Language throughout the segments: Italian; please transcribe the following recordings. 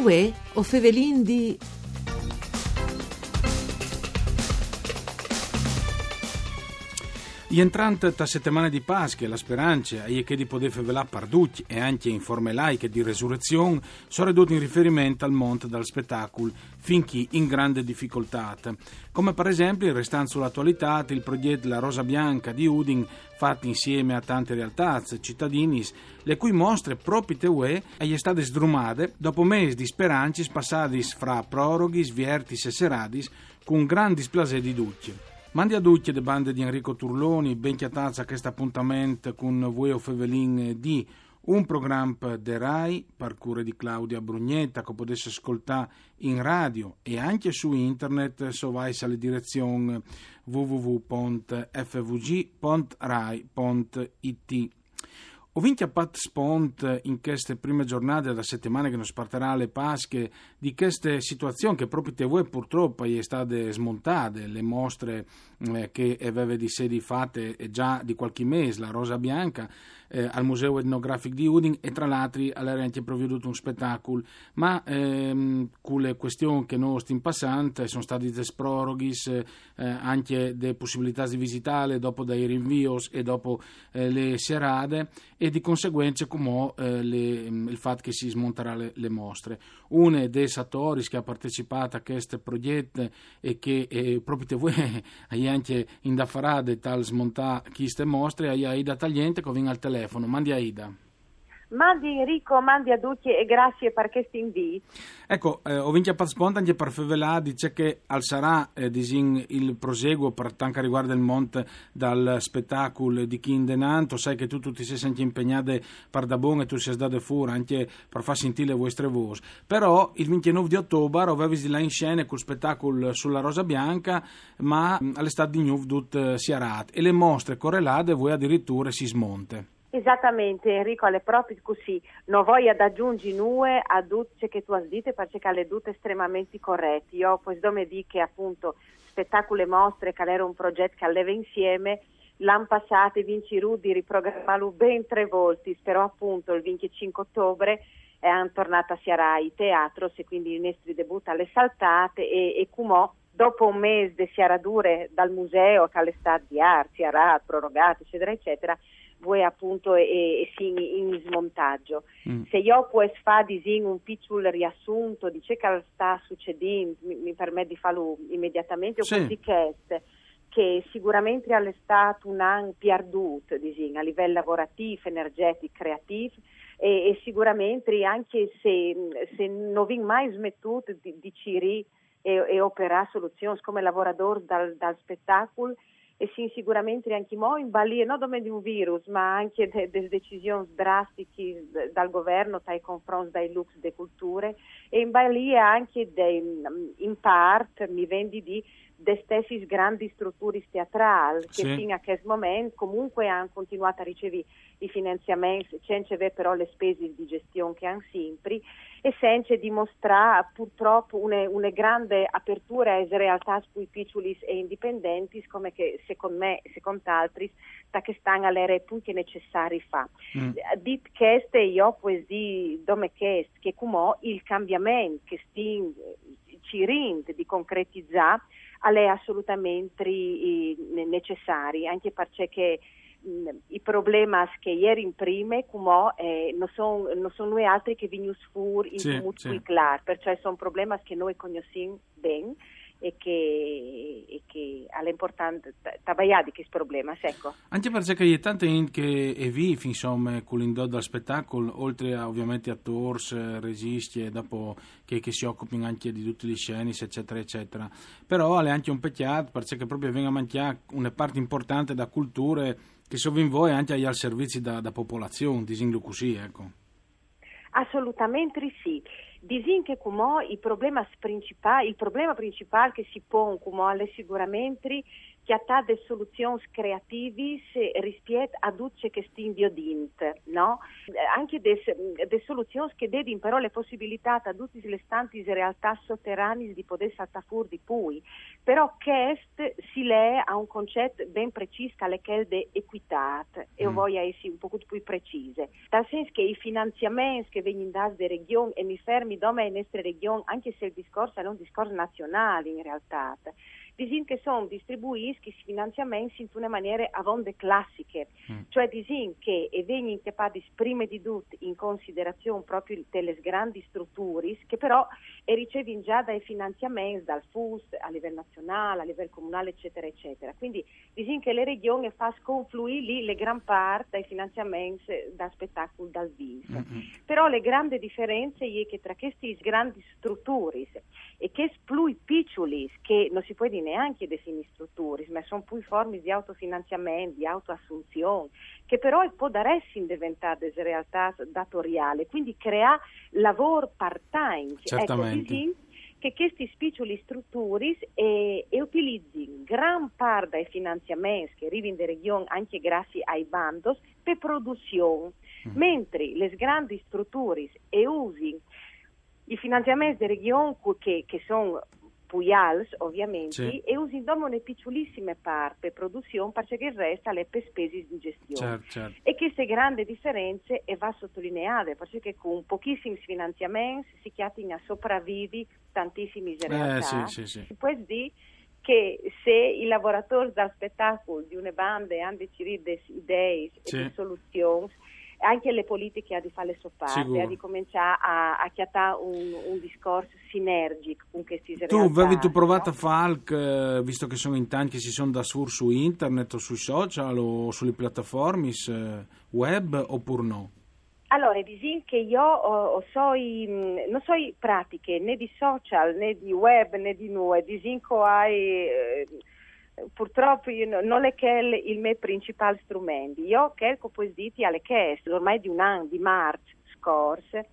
Uè, o fevelin di... Entrante ta settimana di Pasqua, la speranza è che di poter favelà parducci e anche in forme laiche di resurrezione sono ridotti in riferimento al monte dal spettacolo finché in grande difficoltà. Come per esempio, restando sull'attualità, il progetto La Rosa Bianca di Udin, fatto insieme a tante realtà cittadini, le cui mostre proprio teue è state sdrumate dopo mesi di speranze passati fra proroghi, sviertis e seradis con gran displasia di ducce. Mandi a tutti le bande di Enrico Turloni, ben chiatazza questo appuntamento con voi o Fevelin di un programma de RAI, parcure di Claudia Brugnetta, che potesse ascoltare in radio e anche su internet, so vai alle direzioni www.fvg.rai.it. Ho vinto a Pat Spont in queste prime giornate della settimana che non sparterà le Pasche di queste situazioni che proprio voi purtroppo è state smontate, le mostre eh, che aveva di sedi fatte già di qualche mese, la Rosa Bianca eh, al Museo Etnografico di Udin e tra l'altro all'era anche provveduto un spettacolo, ma ehm, con le questioni che noi stiamo passando sono stati dei sproroghis, eh, anche delle possibilità di visitare dopo dei rinvios e dopo eh, le serate e di conseguenza come eh, il fatto che si smonterà le, le mostre. Una dei Satoris che ha partecipato a questo progetto e che eh, proprio voi hai anche in da farade tal smontare queste mostre, hai Aida Tagliente che viene al telefono. Mandi Aida. Mandi Enrico, mandi a tutti e grazie per questo invito. Ecco, eh, ho vinto a sponta anche per Fevelà, dice che al sarà eh, il proseguo per tanto riguarda il monte dal spettacolo di Kindenanto, sai che tu, tu ti sei sempre impegnato per da buon e tu sei dato fuori anche per far sentire le vostre voci. Però il 29 di ottobre avevi là in scena col spettacolo sulla Rosa Bianca, ma all'estate di tut eh, si arat e le mostre correlate voi addirittura si smonte. Esattamente Enrico, è proprio così. Non voglio aggiungere nuove a tutte che tu hai detto perché le tutte estremamente corrette. Io poi dome di che appunto spettacolo e mostre che era un progetto che alleva insieme l'anno passato Vinci Rudi riprogrammato ben tre volte, però appunto il 25 ottobre è tornata a Siarai Teatro, e quindi i nostri debutta alle saltate e, e Cumò dopo un mese di Siaradure dal museo che all'estate di arte, Siarat, prorogato eccetera eccetera voi appunto e, e in, in smontaggio. Mm. Se io posso fare un piccolo riassunto di ciò che sta succedendo, mi, mi permette di farlo immediatamente, sì. così che, che sicuramente è stato un anno perduto a livello lavorativo, energetico, creativo e, e sicuramente anche se, se non vi mai smettuto di, di ciri e, e operare soluzioni come lavoratore dal, dal spettacolo, e sì, sicuramente anche noi in balia non solo di un virus, ma anche delle de decisioni drastiche dal governo nei confronti dei lux de culture e in balia anche dei, in parte, mi vendi di delle stesse grandi strutture teatrali che sì. fino a questo momento comunque hanno continuato a ricevere i finanziamenti senza avere però le spese di gestione che hanno sempre e senza dimostrare purtroppo una, una grande apertura a realtà più piccoli e indipendenti come che secondo me e secondo altri che stanno all'era punti necessari fa. Mm. Dit questo io di dome che che come il cambiamento che stin, ci rende di concretizzare è assolutamente necessari anche perché i problemi che ieri in prime come eh, non sono non son noi altri che vengono fuori in sì, sì. chiaro perciò sono problemi che noi conosciamo bene e che, e che è importante tagliare di questo problema ecco. anche perché c'è tanta gente che è viva insomma con l'indotto dal spettacolo oltre a ovviamente attori, registi e dopo che, che, si occupano anche di tutti gli sceni eccetera eccetera però è anche un peccato perché proprio venga a mancare una parte importante da culture che sono in voi anche agli servizi da, da popolazione, disin così, ecco. Assolutamente sì. Disin che come il problema principale, che si pone come sicuramente che ha delle soluzioni creative rispetto a tutte queste inviodint, no? Anche delle soluzioni che dedin però le possibilità a tutte le stanti realtà sotterranee di poter saltare fuori di poi, però questo si lega a un concetto ben preciso che è di equità e mm. voglio essere un po' più precise, nel senso che i finanziamenti che vengono dalle regioni e mi fermo mi doma in nostra regione, anche se il discorso è un discorso nazionale in realtà disin che sono distribuischi finanziamenti in una maniera avonde classiche, mm. cioè disin che e vengono capaci prima di tutto in considerazione proprio delle grandi strutture che però ricevono già dai finanziamenti dal FUS a livello nazionale, a livello comunale eccetera eccetera. Quindi disin che le regioni fa sconfluire lì le gran parte dai finanziamenti da spettacolo dal vivo. Mm-hmm. Però le grandi differenze è che tra queste grandi strutture e che più piccoli che non si può dire neanche definire strutture, ma sono più forme di autofinanziamento, di autoassunzione, che però può darsi diventare realtà datoriale, quindi crea lavoro part-time. Ecco, Certamente. Ecco, che questi piccoli strutture e, e utilizzino gran parte dei finanziamenti che arrivano in regione anche grazie ai bandos per produzione, mm. mentre le grandi strutture e usino i finanziamenti delle regioni che, che sono Puyals ovviamente sì. e usano una piccolissima parte produzione perché il resto è per spese di gestione certo, certo. e queste grandi differenze e va sottolineate perché con pochissimi finanziamenti si chiamano a sopravvivi tantissimi realtà eh, sì, sì, sì. può dire che se i lavoratori del spettacolo di una banda hanno deciso idee e soluzioni anche le politiche ha di fare le sue parte, ha di cominciare a, a chiattare un, un, discorso sinergico con questi Tu avevi tu provato no? a Falk, eh, visto che sono in tanti che si sono da sur su internet o sui social o sulle piattaforme eh, web oppure no? Allora, disin che io ho so i, mm, non so pratiche né di social né di web né di nuove, disin che hai... Eh, purtroppo io non è che il mio principale strumento. Io che poi diti alle chieste ormai di un anno, di marzo scorso,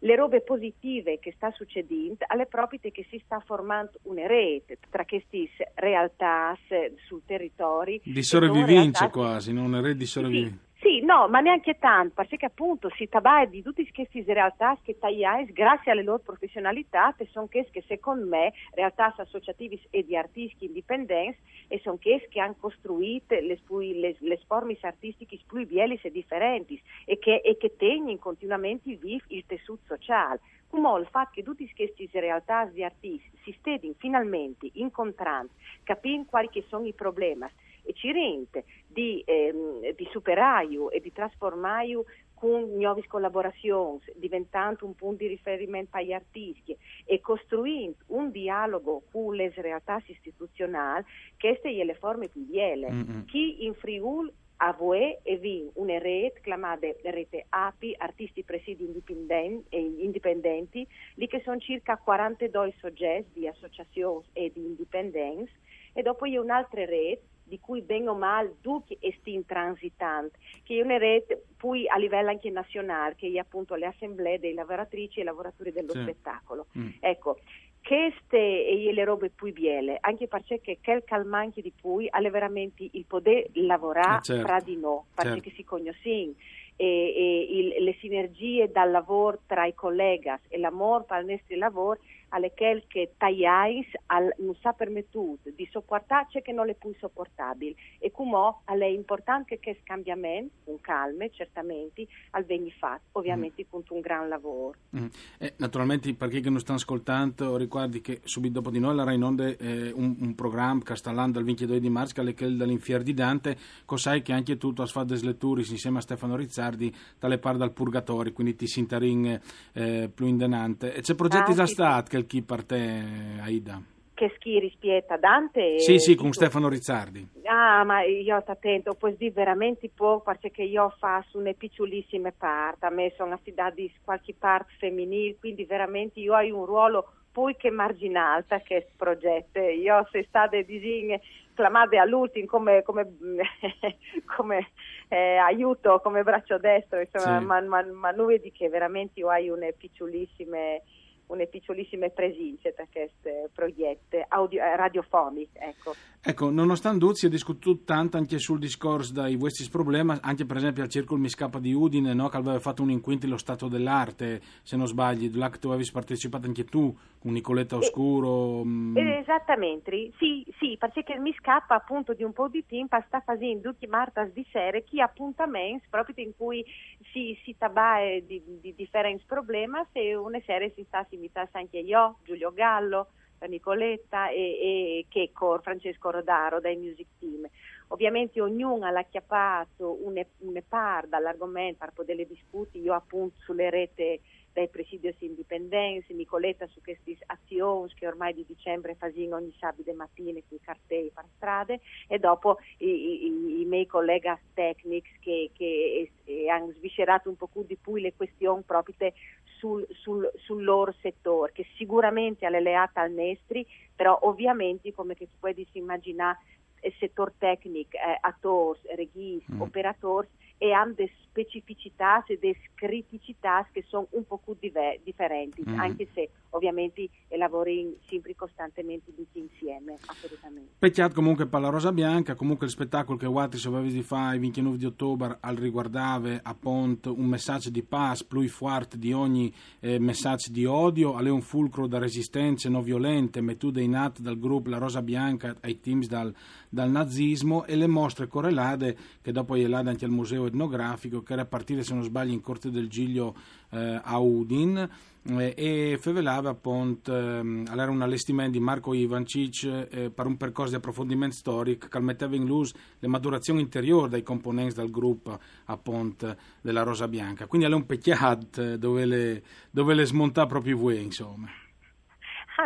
le robe positive che sta succedendo, alle proprie che si sta formando una rete tra queste realtà sul territorio. Di sopravvivenza quasi, non una rete di sopravvivenza. Sì. Sì, no, ma neanche tanto, perché appunto si tratta di tutte queste realtà che tagliais grazie alle loro professionalità, sono queste che secondo me realtà associative e di artisti indipendenti e sono queste che hanno costruito le, le, le forme artistiche più belle e differenti e che, e che tengono continuamente vivo il tessuto sociale come il fatto che tutte queste realtà di artisti si stedino finalmente incontrando, capendo quali sono i problemi e ci rende di, ehm, di superare e di trasformare con nuove collaborazioni, diventando un punto di riferimento agli artisti e costruendo un dialogo con le realtà istituzionali, queste sono le forme più belle. Mm-hmm. Chi in Friuli a voi e vi una rete chiamata rete API, Artisti Presidi Indipendenti, indipendenti lì che sono circa 42 soggetti di associazioni e di indipendenza e dopo c'è un'altra rete di cui ben o male duchi e sti transitanti, che è una rete poi a livello anche nazionale, che è appunto le assemblee dei lavoratrici e lavoratori dello sì. spettacolo. Mm. Ecco, queste e le robe più biele, anche perché quel calmanche di cui ha veramente il poter lavorare eh certo. tra di noi, perché certo. si conoscono e, e il, le sinergie dal lavoro tra i colleghi e l'amore per il nostro lavoro alle che tagliais al, non sa permettuto di sopportarci che non è più sopportabile e come è importante che scambiamento con calme certamente al venni fatto ovviamente mm. con un gran lavoro mm. eh, naturalmente per chi non sta ascoltando ricordi che subito dopo di noi la Rai Onde eh, un, un, programma Castellano dal 22 di marzo che è dall'infier di Dante. Cos'hai che anche tu has fatto letture insieme a Stefano Rizzardi dalle par dal purgatorio quindi ti sintarin eh, più indenante e c'è progetti ah, da sì, stat che chi parte Aida? Che schi rispetta Dante? Sì, sì, con Stefano Rizzardi. Ah, ma io sto attento, poi di veramente poco perché io faccio una piccolissima parte, a me sono affidati qualche parte femminile, quindi veramente io ho un ruolo poi che marginale per questo progetto. Io se state disegne chiamate all'ultimo come, come, come eh, aiuto, come braccio destro, insomma, sì. ma, ma, ma noi di che veramente io ho una piccolissima una piccolissime presenze per queste proiette audio, eh, radiofoniche. Ecco. Ecco, nonostante si è discusso tanto anche sul discorso dei vostri problemi, anche per esempio al Circolo Miscapa di Udine, no, che aveva fatto un inquinto lo stato dell'arte, se non sbagli, là che tu avevi partecipato anche tu, con Nicoletta Oscuro. Eh, esattamente, sì, sì, perché il Miscapa appunto di un po' di tempo sta facendo tutti martas di serie chi appuntamenti proprio in cui si, si tabae di, di differenti problemi e una serie si sta si invitasse anche io, Giulio Gallo, Nicoletta e, e Checco, Francesco Rodaro dai Music Team. Ovviamente ognuno ha acchiappato una, una parte dall'argomento per poter discutere, io appunto sulle reti dai presidios indipendenti, Nicoletta su queste azioni che ormai di dicembre fanno ogni sabato mattina con i cartelli per strade e dopo i, i, i miei colleghi tecnici che, che hanno sviscerato un po' di più le questioni proprio sul, sul, sul, loro settore, che sicuramente è alleata al Nestri, però ovviamente come che puoi immaginare il settore tecnico, eh, attori, registi, mm. operatori, e hanno delle specificità e delle criticità che sono un po' diver- differenti, mm. anche se ovviamente lavoriamo sempre costantemente tutti insieme, assolutamente. Peccato comunque per la Rosa Bianca, comunque il spettacolo che Watri aveva di fare il 29 di ottobre al riguardave appunto un messaggio di pace più forte di ogni eh, messaggio di odio, alle un fulcro da resistenze non violente, mettude in atto dal gruppo La Rosa Bianca ai teams dal, dal nazismo e le mostre correlate che dopo è anche al museo etnografico che era a partire se non sbaglio in Corte del Giglio eh, a Udin eh, e fevelava appunto eh, era un allestimento di Marco Ivancic eh, per un percorso di approfondimento storico che metteva in luce le maturazioni interiori dei componenti del gruppo appunto della Rosa Bianca. Quindi è un peccato eh, dove le, dove le smonta proprio voi insomma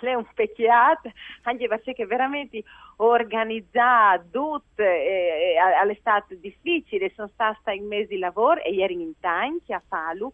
lei è un pecchiato, anche perché veramente organizzato tutto eh, eh all'estate difficile, sono stata in mesi di lavoro e ieri in tanti a Falu,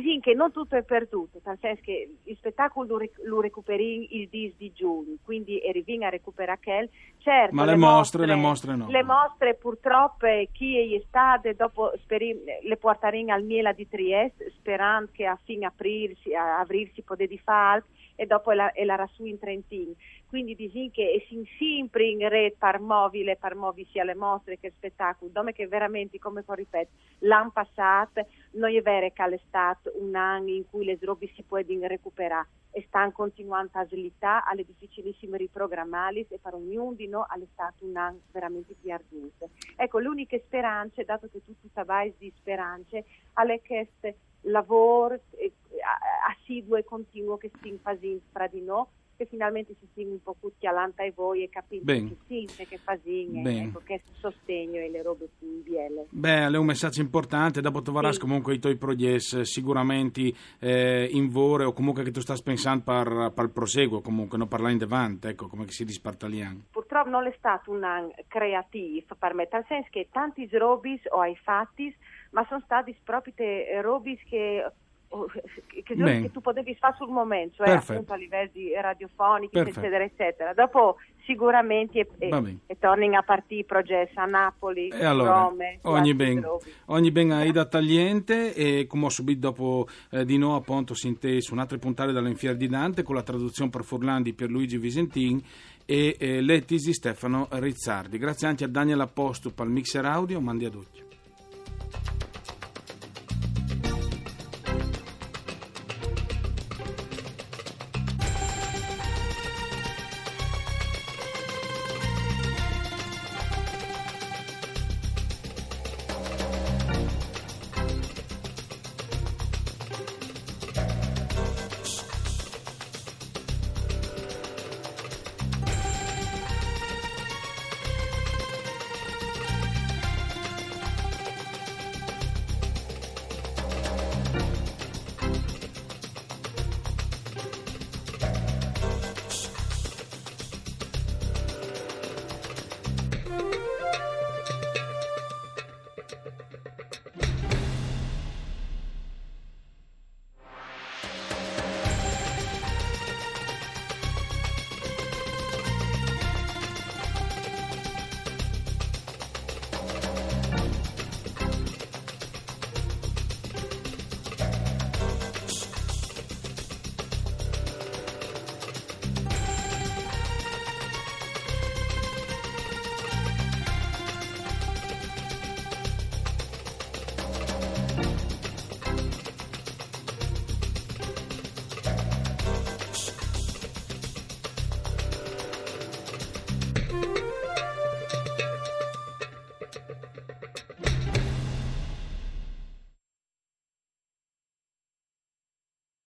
dicono che non tutto è perduto, nel senso che il spettacolo lo recuperi il 10 di giugno, quindi arriviamo a recuperare quel. Certo, Ma le, le mostre, le mostre no. Le mostre purtroppo chi è stato dopo speri, le porteremo al Miela di Trieste sperando che a fine aprile, a aprile si potesse fare e dopo è la, è la Rassù in Trentino. Quindi dicono che si sempre in rete per mobile, per mobile sia le mostre che il spettacolo, dove che veramente, come ripeto, l'anno passato non è vero che stato un anno in cui le robe si possono recuperare e stanno continuando a slittare, alle difficilissime riprogrammali e per ognuno di noi stato un anno veramente più arduo. Ecco, l'unica speranza, dato che tutti sapete di speranze, è che questo lavoro eh, assiduo e continuo che si facendo fra di noi che finalmente si siano un po' tutti all'anta e voi e capite che sì, che fasine, ecco, che sostegno e le robe più bielle. Beh, è un messaggio importante, dopo troverai sì. comunque i tuoi progetti sicuramente eh, in vore o comunque che tu stai pensando per, per il proseguo, comunque, non parlare in davanti, ecco, come si dice partagliano. Purtroppo non è stato un anno creativo per me, nel senso che tanti robis ho ai fatti, ma sono stati proprio robis che che, che tu potevi fare sul momento, cioè Perfetto. appunto a livello di radiofonici, Perfetto. eccetera, eccetera. Dopo sicuramente e, e, e tornano a partire progetti a Napoli, e allora, Rome, ogni ben, ogni ben Aida Tagliente e come ho subito dopo eh, di no appunto si su un'altra puntata dall'Infier di Dante con la traduzione per Furlandi per Luigi Visentin e eh, Lettis di Stefano Rizzardi. Grazie anche a Daniel Apostol per il mixer audio, mandi a tutti.